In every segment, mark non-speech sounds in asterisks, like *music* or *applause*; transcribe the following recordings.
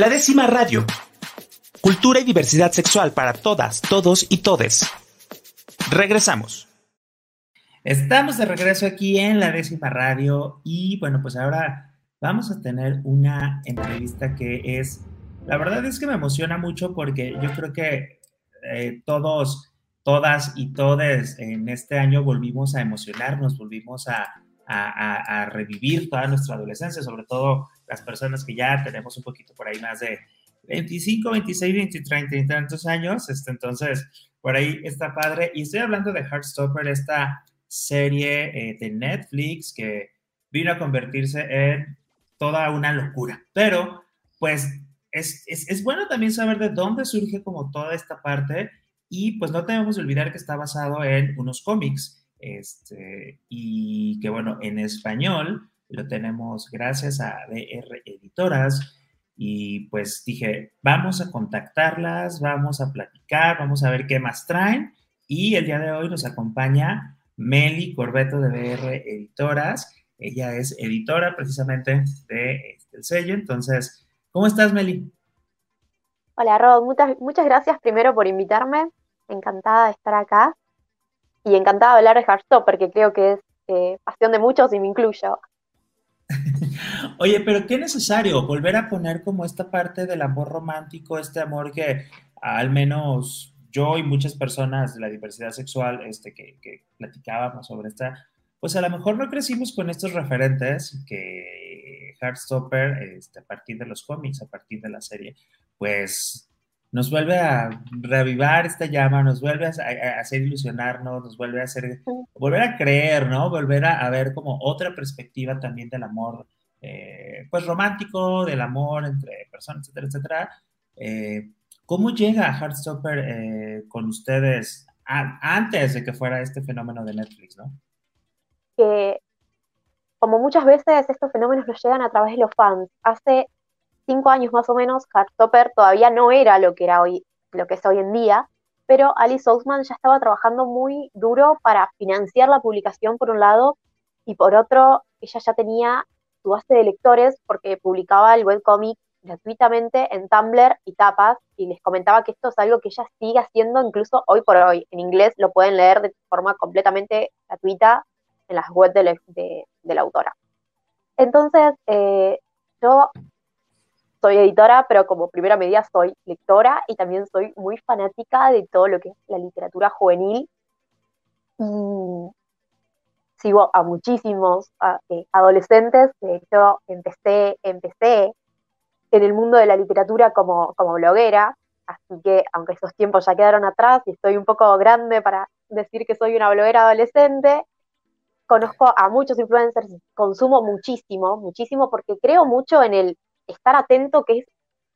La décima radio. Cultura y diversidad sexual para todas, todos y todes. Regresamos. Estamos de regreso aquí en la décima radio y bueno, pues ahora vamos a tener una entrevista que es, la verdad es que me emociona mucho porque yo creo que eh, todos, todas y todes en este año volvimos a emocionarnos, volvimos a, a, revivir toda nuestra adolescencia, sobre todo las personas que ya tenemos un poquito por ahí más de 25, 26, 23, 30 tantos años. Este, entonces, por ahí está padre. Y estoy hablando de Heartstopper, esta serie eh, de Netflix que vino a convertirse en toda una locura. Pero, pues, es, es, es, bueno también saber de dónde surge como toda esta parte. Y pues no debemos olvidar que está basado en unos cómics. Este, y que bueno, en español lo tenemos gracias a DR Editoras. Y pues dije, vamos a contactarlas, vamos a platicar, vamos a ver qué más traen. Y el día de hoy nos acompaña Meli Corbeto de BR Editoras. Ella es editora precisamente de este, sello. Entonces, ¿cómo estás, Meli? Hola, Rod. Muchas, muchas gracias primero por invitarme. Encantada de estar acá y encantada de hablar de Heartstopper, porque creo que es eh, pasión de muchos y me incluyo. *laughs* Oye, pero qué necesario volver a poner como esta parte del amor romántico, este amor que al menos yo y muchas personas de la diversidad sexual este, que, que platicábamos sobre esta, pues a lo mejor no crecimos con estos referentes que Heartstopper, este, a partir de los cómics, a partir de la serie, pues nos vuelve a reavivar esta llama, nos vuelve a, hacer ilusionarnos, nos vuelve a hacer, volver a creer, ¿no? Volver a, ver como otra perspectiva también del amor, eh, pues romántico, del amor entre personas, etcétera, etcétera. Eh, ¿Cómo llega Heartstopper eh, con ustedes antes de que fuera este fenómeno de Netflix, ¿no? Que como muchas veces estos fenómenos nos llegan a través de los fans. Hace cinco años más o menos, Heartstopper todavía no era lo que era hoy, lo que es hoy en día, pero Alice Ousman ya estaba trabajando muy duro para financiar la publicación por un lado y por otro ella ya tenía su base de lectores porque publicaba el webcomic gratuitamente en Tumblr y tapas y les comentaba que esto es algo que ella sigue haciendo incluso hoy por hoy. En inglés lo pueden leer de forma completamente gratuita en las webs de, la autora. Entonces, eh, yo soy editora, pero como primera medida soy lectora y también soy muy fanática de todo lo que es la literatura juvenil. Y sigo a muchísimos eh, adolescentes. De hecho, empecé, empecé en el mundo de la literatura como, como bloguera, así que aunque esos tiempos ya quedaron atrás y estoy un poco grande para decir que soy una bloguera adolescente, conozco a muchos influencers, consumo muchísimo, muchísimo porque creo mucho en el estar atento, que es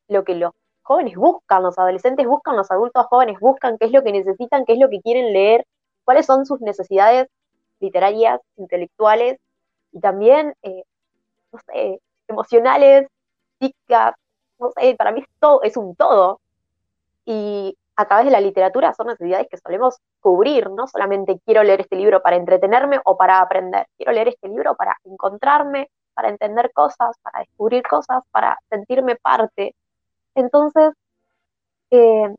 lo que los jóvenes buscan, los adolescentes buscan, los adultos jóvenes buscan, qué es lo que necesitan, qué es lo que quieren leer, cuáles son sus necesidades literarias, intelectuales y también, eh, no sé, emocionales, físicas, no sé, para mí es, todo, es un todo. Y a través de la literatura son necesidades que solemos cubrir, no solamente quiero leer este libro para entretenerme o para aprender, quiero leer este libro para encontrarme, para entender cosas, para descubrir cosas, para sentirme parte. Entonces, eh,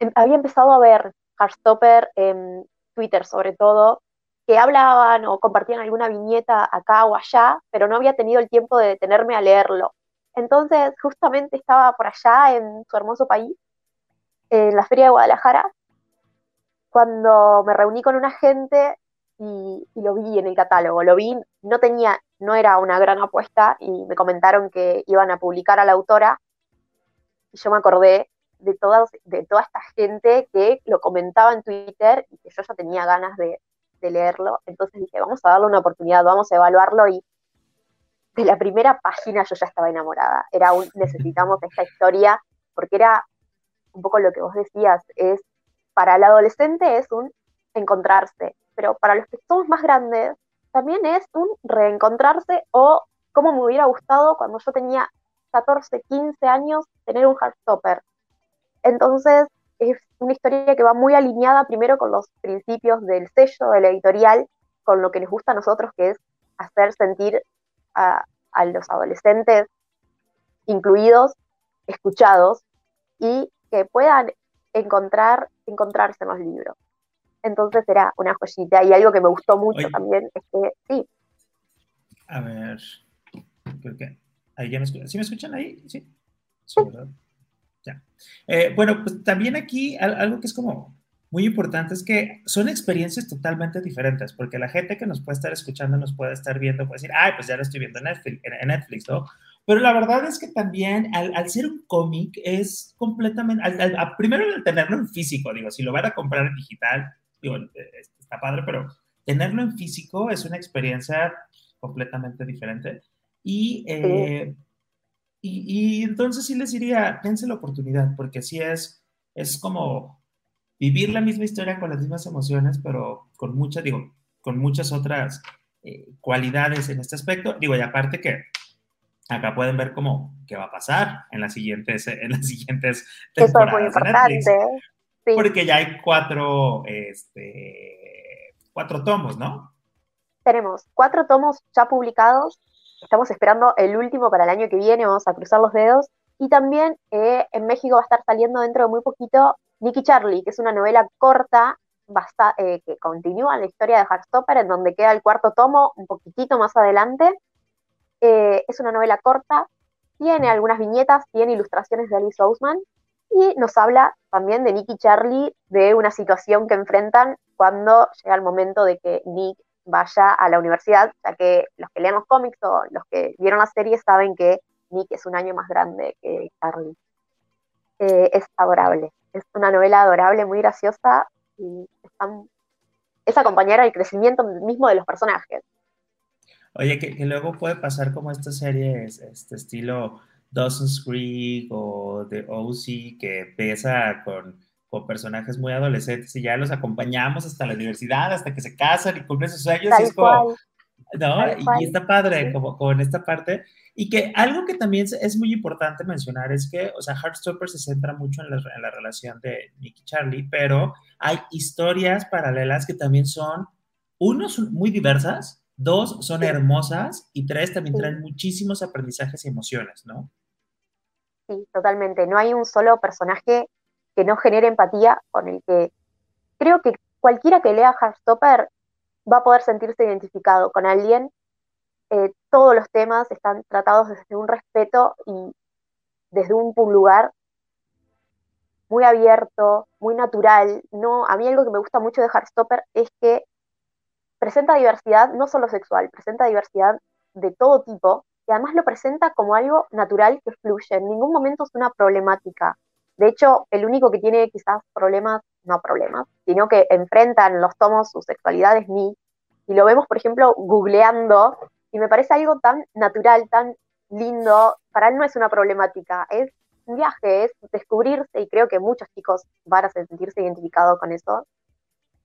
em, había empezado a ver Heartstopper en Twitter sobre todo, que hablaban o compartían alguna viñeta acá o allá, pero no había tenido el tiempo de detenerme a leerlo. Entonces, justamente estaba por allá en su hermoso país, en la Feria de Guadalajara, cuando me reuní con una gente y, lo vi en el catálogo. Lo vi, no tenía, no era una gran apuesta y me comentaron que iban a publicar a la autora y yo me acordé de, todas, de toda esta gente que lo comentaba en Twitter y que yo ya tenía ganas de, leerlo. Entonces dije, vamos a darle una oportunidad, vamos a evaluarlo y de la primera página yo ya estaba enamorada. Era un, necesitamos esta historia porque era un poco lo que vos decías, es para el adolescente es un encontrarse, pero para los que somos más grandes, también es un reencontrarse o como me hubiera gustado cuando yo tenía 14, 15 años tener un Heartstopper. Entonces, es una historia que va muy alineada primero con los principios del sello, de editorial, con lo que les gusta a nosotros, que es hacer sentir a, los adolescentes incluidos escuchados y que puedan encontrar, encontrarse en los libros. Entonces era una joyita y algo que me gustó mucho también es que sí. A ver, creo que ahí ya me escuchan. ¿Sí me escuchan ahí? Sí. Ya. Eh, bueno, pues también aquí algo que es como muy importante es que son experiencias totalmente diferentes, porque la gente que nos puede estar escuchando, nos puede estar viendo, puede decir, ay, pues ya lo estoy viendo en Netflix, en Netflix ¿no? Pero la verdad es que también al, al ser un cómic es completamente, al, primero al tenerlo en físico, digo, si lo van a comprar en digital, digo, eh, está padre, pero tenerlo en físico es una experiencia completamente diferente. Y, eh, y, y, entonces sí les diría, dense la oportunidad, porque así es, es como vivir la misma historia con las mismas emociones, pero con muchas, digo, con muchas otras eh, cualidades en este aspecto. Digo, y aparte que acá pueden ver cómo qué va a pasar en las siguientes, en las siguientes temporadas. Eso es muy importante. Porque ya hay cuatro, este, cuatro tomos, ¿no? Tenemos cuatro tomos ya publicados. Estamos esperando el último para el año que viene, vamos a cruzar los dedos. Y también eh, en México va a estar saliendo dentro de muy poquito Nicky Charlie, que es una novela corta eh, que continúa la historia de Heartstopper, en donde queda el cuarto tomo un poquitito más adelante. Eh, es una novela corta, tiene algunas viñetas, tiene ilustraciones de Alice Ousman y nos habla también de Nick y Charlie, de una situación que enfrentan cuando llega el momento de que Nick vaya a la universidad, ya que los que leemos cómics o los que vieron la serie saben que Nick es un año más grande que Charlie. Eh, es adorable, es una novela adorable, muy graciosa y es acompañar al crecimiento mismo de los personajes. Oye, que, luego puede pasar como estas series, este estilo Dawson's Creek o The OC, que empieza con, con, personajes muy adolescentes y ya los acompañamos hasta la universidad, hasta que se casan y cumplen sus sueños. y es como, ¿no? Y, está padre como con esta parte. Y que algo que también es muy importante mencionar es que, o sea, Heartstopper se centra mucho en la, en la relación de Nick y Charlie, pero hay historias paralelas que también son, uno, son muy diversas, Dos, son hermosas y tres, también traen muchísimos aprendizajes y emociones, ¿no? Sí, totalmente. No hay un solo personaje que no genere empatía con el que creo que cualquiera que lea Heartstopper va a poder sentirse identificado con alguien. Eh, todos los temas están tratados desde un respeto y desde un lugar muy abierto, muy natural. No, a mí algo que me gusta mucho de Heartstopper es que presenta diversidad no solo sexual, presenta diversidad de todo tipo y además lo presenta como algo natural que fluye. En ningún momento es una problemática. De hecho, el único que tiene quizás problemas, no problemas, sino que enfrentan los tomos su sexualidad es Nick. Y lo vemos, por ejemplo, googleando, y me parece algo tan natural, tan lindo. Para él no es una problemática, es un viaje, es descubrirse, y creo que muchos chicos van a sentirse identificados con eso.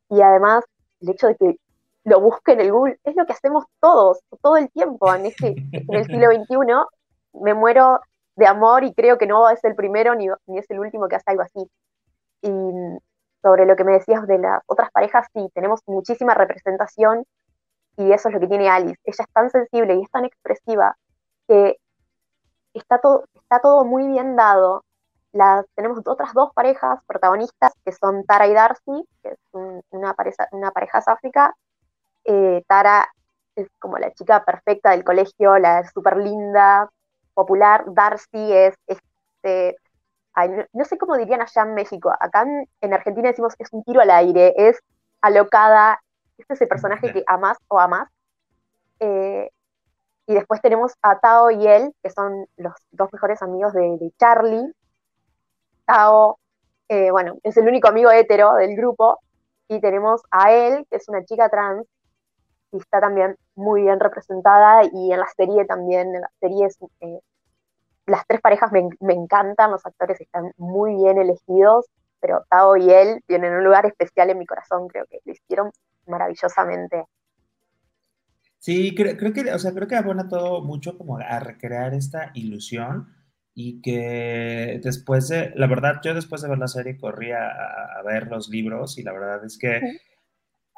Y además, el hecho de que lo busquen en el Google, es lo que hacemos todos, todo el tiempo en, este, en el siglo XXI. Me muero de amor y creo que no es el primero ni, ni es el último que hace algo así. Y sobre lo que me decías de las otras parejas, sí, tenemos muchísima representación y eso es lo que tiene Alice. Ella es tan sensible y es tan expresiva que está todo, está todo muy bien dado. Las, tenemos otras dos parejas protagonistas que son Tara y Darcy, que es una, pareja, una pareja sáfica, eh, Tara es como la chica perfecta del colegio, la súper linda, popular. Darcy es, este, no, sé cómo dirían allá en México. Acá en, Argentina decimos es un tiro al aire, es alocada. Este es el personaje que amas o amas. Eh, y después tenemos a Tao y él, que son los dos mejores amigos de, Charlie. Tao, eh, bueno, es el único amigo hetero del grupo. Y tenemos a él, que es una chica trans, está también muy bien representada y en la serie también, en la serie eh, las tres parejas me, encantan, los actores están muy bien elegidos, pero Tao y él tienen un lugar especial en mi corazón, creo que lo hicieron maravillosamente. Sí, creo, que, o sea, creo que abona todo mucho como a recrear esta ilusión y que después de, la verdad, yo después de ver la serie corrí a, ver los libros y la verdad es que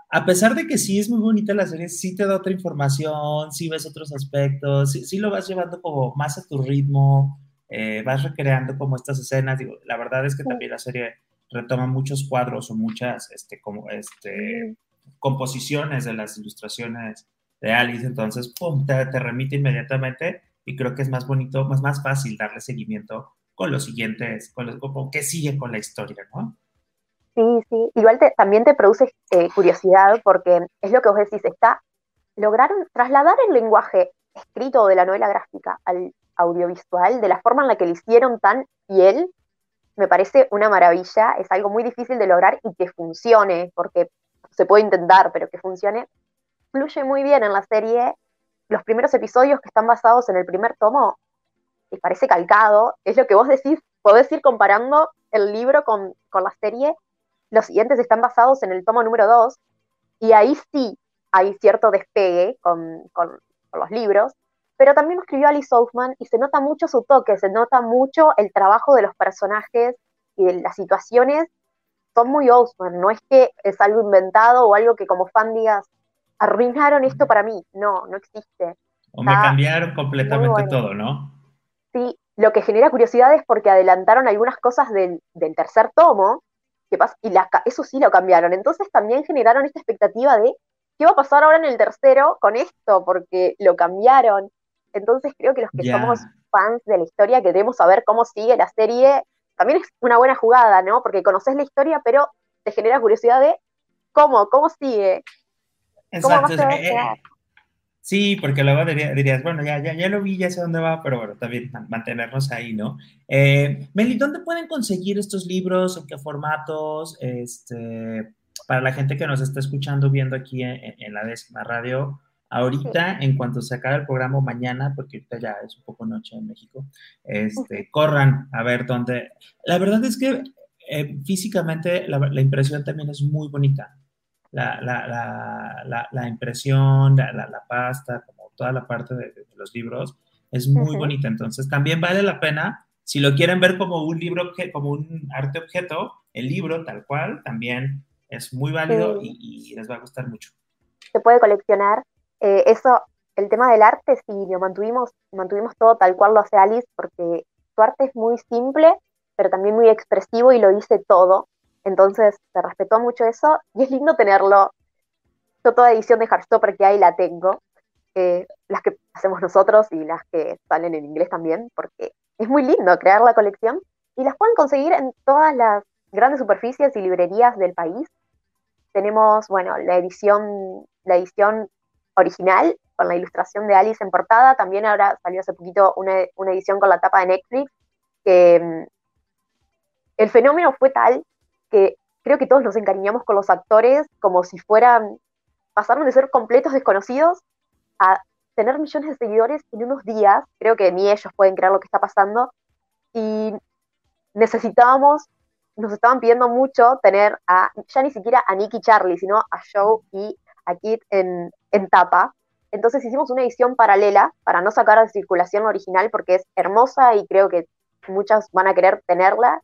a pesar de que sí es muy bonita la serie, sí te da otra información, sí ves otros aspectos, sí, lo vas llevando como más a tu ritmo. eh, vas recreando como estas escenas. Digo, la verdad es que también la serie retoma muchos cuadros o muchas este, como, este, composiciones de las ilustraciones de Alice, entonces, pum, te, remite inmediatamente y creo que es más bonito, más, más fácil darle seguimiento con los siguientes, con, los, con qué sigue con la historia, ¿no? Sí, sí, igual también te produce eh, curiosidad porque es lo que vos decís, está, lograron trasladar el lenguaje escrito de la novela gráfica al audiovisual de la forma en la que lo hicieron tan fiel, me parece una maravilla, es algo muy difícil de lograr y que funcione, porque se puede intentar, pero que funcione, fluye muy bien en la serie. Los primeros episodios que están basados en el primer tomo, y parece calcado, es lo que vos decís, podés ir comparando el libro con, con la serie los siguientes están basados en el tomo número 2, y ahí sí hay cierto despegue con, los libros, pero también escribió Alice Oldman y se nota mucho su toque, se nota mucho el trabajo de los personajes y de las situaciones son muy Oldman, no es que es algo inventado o algo que como fan digas, arruinaron esto para mí, no, no existe. O me cambiaron completamente todo, ¿no? Sí, lo que genera curiosidad es porque adelantaron algunas cosas del, del tercer tomo, pasa? Y eso sí lo cambiaron. Entonces también generaron esta expectativa de qué va a pasar ahora en el tercero con esto, porque lo cambiaron. Entonces creo que los que somos fans de la historia, que debemos saber cómo sigue la serie, también es una buena jugada, ¿no? Porque conoces la historia, pero te genera curiosidad de cómo, cómo sigue. Exacto. Sí, porque luego dirías, bueno, ya, ya, ya lo vi, ya sé dónde va, pero bueno, también mantenernos ahí, ¿no? Eh, Meli, ¿dónde pueden conseguir estos libros? ¿En qué formatos? Este, para la gente que nos está escuchando, viendo aquí en, la décima radio, ahorita, en cuanto se acabe el programa mañana, porque ahorita ya es un poco noche en México, este, corran a ver dónde. La verdad es que eh, físicamente la, la impresión también es muy bonita la, la, la, impresión, la, pasta, como toda la parte de, los libros, es muy bonita. Entonces, también vale la pena, si lo quieren ver como un libro, como un arte objeto, el libro tal cual también es muy válido y, les va a gustar mucho. Se puede coleccionar. Eh, eso, el tema del arte, sí, lo mantuvimos, mantuvimos todo tal cual lo hace Alice, porque su arte es muy simple, pero también muy expresivo y lo dice todo. Entonces se respetó mucho eso y es lindo tenerlo. Yo toda edición de Heartstopper que hay la tengo, eh, las que hacemos nosotros y las que salen en inglés también, porque es muy lindo crear la colección y las pueden conseguir en todas las grandes superficies y librerías del país. Tenemos, bueno, la edición, la edición original con la ilustración de Alice en portada. También ahora salió hace poquito una, edición con la tapa de Netflix, mm, el fenómeno fue tal que creo que todos nos encariñamos con los actores como si fueran, pasaron de ser completos desconocidos a tener millones de seguidores en unos días, creo que ni ellos pueden creer lo que está pasando, y necesitábamos, nos estaban pidiendo mucho tener a, ya ni siquiera a Nicky Charlie, sino a Joe y a Kit en, en tapa. Entonces hicimos una edición paralela para no sacar de circulación la original porque es hermosa y creo que muchas van a querer tenerla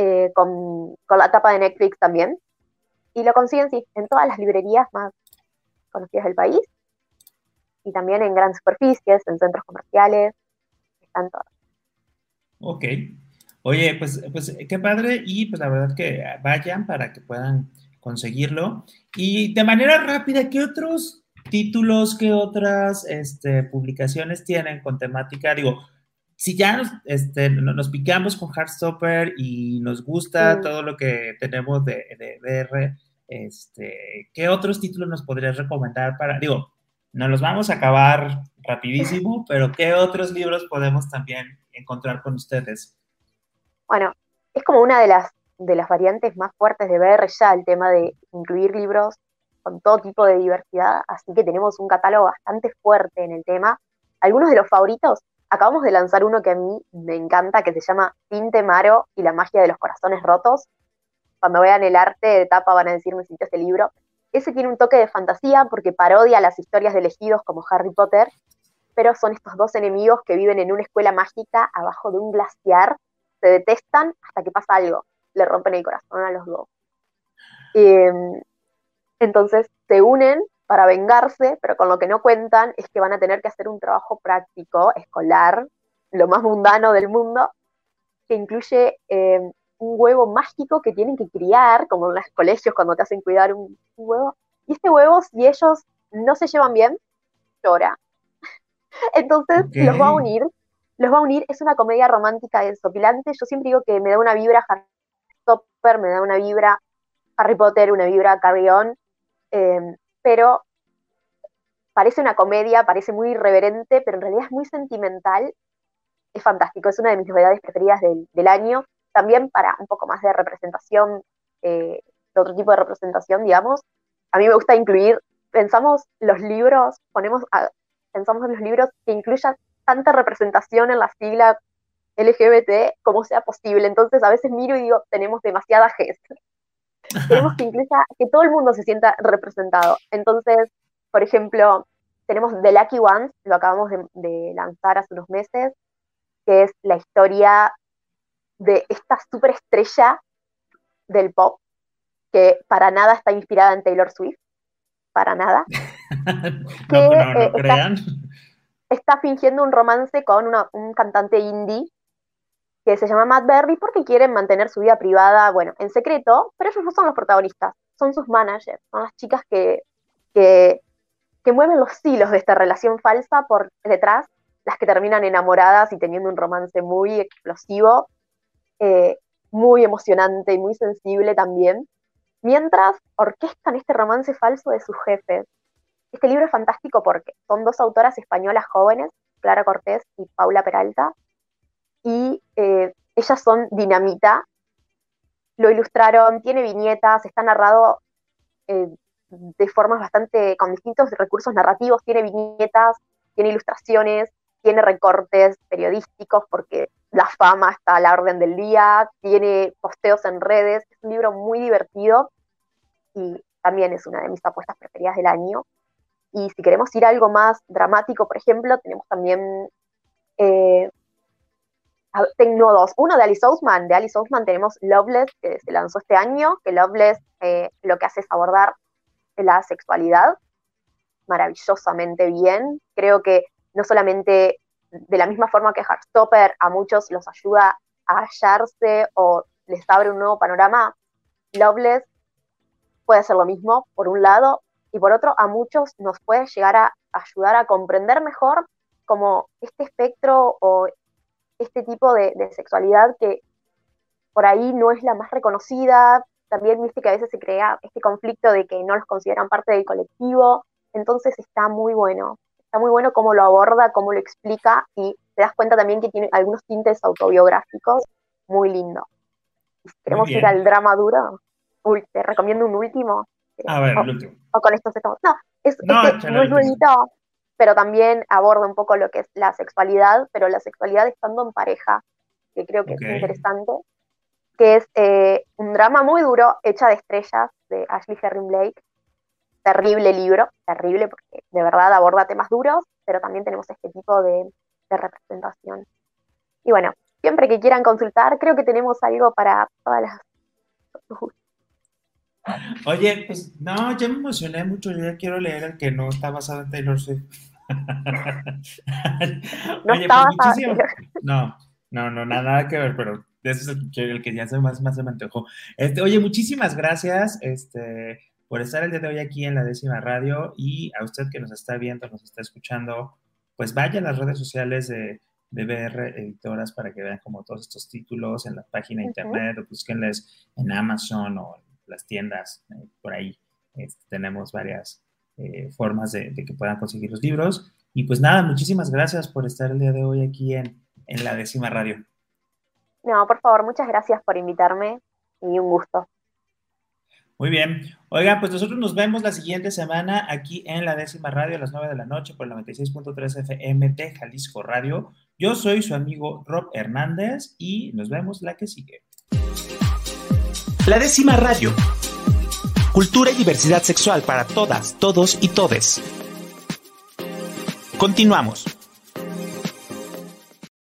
eh, con, la tapa de Netflix también. Y lo consiguen sí, en todas las librerías más conocidas del país. Y también en grandes superficies, en centros comerciales. Están todas. Ok. Oye, pues, pues qué padre. Y pues la verdad que vayan para que puedan conseguirlo. Y de manera rápida, ¿qué otros títulos, qué otras este, publicaciones tienen con temática? Digo, si ya nos, este, nos picamos con Heartstopper y nos gusta todo lo que tenemos de, de VR, este, ¿qué otros títulos nos podrías recomendar para, digo, no los vamos a acabar rapidísimo, *laughs* pero ¿qué otros libros podemos también encontrar con ustedes? Bueno, es como una de las, de las variantes más fuertes de VR ya, el tema de incluir libros con todo tipo de diversidad, así que tenemos un catálogo bastante fuerte en el tema. Algunos de los favoritos acabamos de lanzar uno que a mí me encanta, que se llama Tinte Maro y la magia de los corazones rotos. Cuando vean el arte de tapa van a decirme si este libro. Ese tiene un toque de fantasía porque parodia las historias de elegidos como Harry Potter, pero son estos dos enemigos que viven en una escuela mágica abajo de un glaciar, se detestan hasta que pasa algo, le rompen el corazón a los dos. Em, entonces se unen para vengarse, pero con lo que no cuentan es que van a tener que hacer un trabajo práctico, escolar, lo más mundano del mundo, que incluye eh, un huevo mágico que tienen que criar, como en los colegios cuando te hacen cuidar un, huevo. Y este huevo, si ellos no se llevan bien, llora. *laughs* Entonces los va a unir, los va a unir, es una comedia romántica desopilante. Yo siempre digo que me da una vibra Harry Potter, me da una vibra Harry Potter, una vibra Carry On, eh, pero parece una comedia, parece muy irreverente, pero en realidad es muy sentimental. Es fantástico, es una de mis novedades preferidas del, año. También para un poco más de representación, eh, de otro tipo de representación, digamos. A mí me gusta incluir, pensamos los libros, ponemos, pensamos en los libros que incluyan tanta representación en la sigla LGBT como sea posible. Entonces a veces miro y digo, tenemos demasiada gente. Queremos que incluya, que todo el mundo se sienta representado. Entonces, por ejemplo, tenemos The Lucky Ones, lo acabamos de, lanzar hace unos meses, que es la historia de esta superestrella del pop, que para nada está inspirada en Taylor Swift, para nada. *laughs* no, no, eh, crean. Está, fingiendo un romance con un cantante indie que se llama Matt Berry porque quieren mantener su vida privada, bueno, en secreto, pero ellos no son los protagonistas, son sus managers, son las chicas que, que que mueven los hilos de esta relación falsa por detrás, las que terminan enamoradas y teniendo un romance muy explosivo, eh, muy emocionante y muy sensible también, mientras orquestan este romance falso de sus jefes. Este libro es fantástico porque son dos autoras españolas jóvenes, Clara Cortés y Paula Peralta, y eh, ellas son dinamita. Lo ilustraron, tiene viñetas, está narrado eh, de formas bastante, con distintos recursos narrativos, tiene viñetas, tiene ilustraciones, tiene recortes periodísticos porque la fama está a la orden del día, tiene posteos en redes, es un libro muy divertido y también es una de mis apuestas preferidas del año. Y si queremos ir a algo más dramático, por ejemplo, tenemos también eh, tengo dos. Uno de Alice Ousman. De Alice Ousman tenemos Loveless, que se lanzó este año, que Loveless eh, lo que hace es abordar la sexualidad maravillosamente bien. Creo que no solamente de la misma forma que Heartstopper a muchos los ayuda a hallarse o les abre un nuevo panorama, Loveless puede hacer lo mismo, por un lado, y por otro, a muchos nos puede llegar a ayudar a comprender mejor como este espectro o este tipo de, de sexualidad que por ahí no es la más reconocida, también viste que a veces se crea este conflicto de que no los consideran parte del colectivo, entonces está muy bueno, está muy bueno cómo lo aborda, cómo lo explica y te das cuenta también que tiene algunos tintes autobiográficos muy lindo. Si queremos ir al drama duro, uy, te recomiendo un último. A ver, el último. O con esto estamos. No, es, no, es muy bonito, pero también aborda un poco lo que es la sexualidad, pero la sexualidad estando en pareja, que creo que es interesante que es eh, un drama muy duro, Hecha de Estrellas, de Ashley Herring Blake. Terrible libro, terrible, porque de verdad aborda temas duros, pero también tenemos este tipo de, representación. Y bueno, siempre que quieran consultar, creo que tenemos algo para todas las... Oye, pues no, yo me emocioné mucho, yo ya quiero leer el que no está basado en Taylor Swift. *laughs* no Oye, está pues, No, no, no, nada que ver, pero ese es el que, ya se más, más se me antojó. Este, oye, muchísimas gracias este, por estar el día de hoy aquí en la décima radio y a usted que nos está viendo, nos está escuchando, pues vaya a las redes sociales de, de BR Editoras para que vean como todos estos títulos en la página de internet o búsquenles en Amazon o en las tiendas eh, por ahí. Este, tenemos varias eh, formas de, que puedan conseguir los libros. Y pues nada, muchísimas gracias por estar el día de hoy aquí en, en la décima radio. No, por favor, muchas gracias por invitarme y un gusto. Muy bien. Oigan, pues nosotros nos vemos la siguiente semana aquí en la décima radio a las 9 de la noche por el 96.3 FM de Jalisco Radio. Yo soy su amigo Rob Hernández y nos vemos la que sigue. La décima radio. Cultura y diversidad sexual para todas, todos y todes. Continuamos.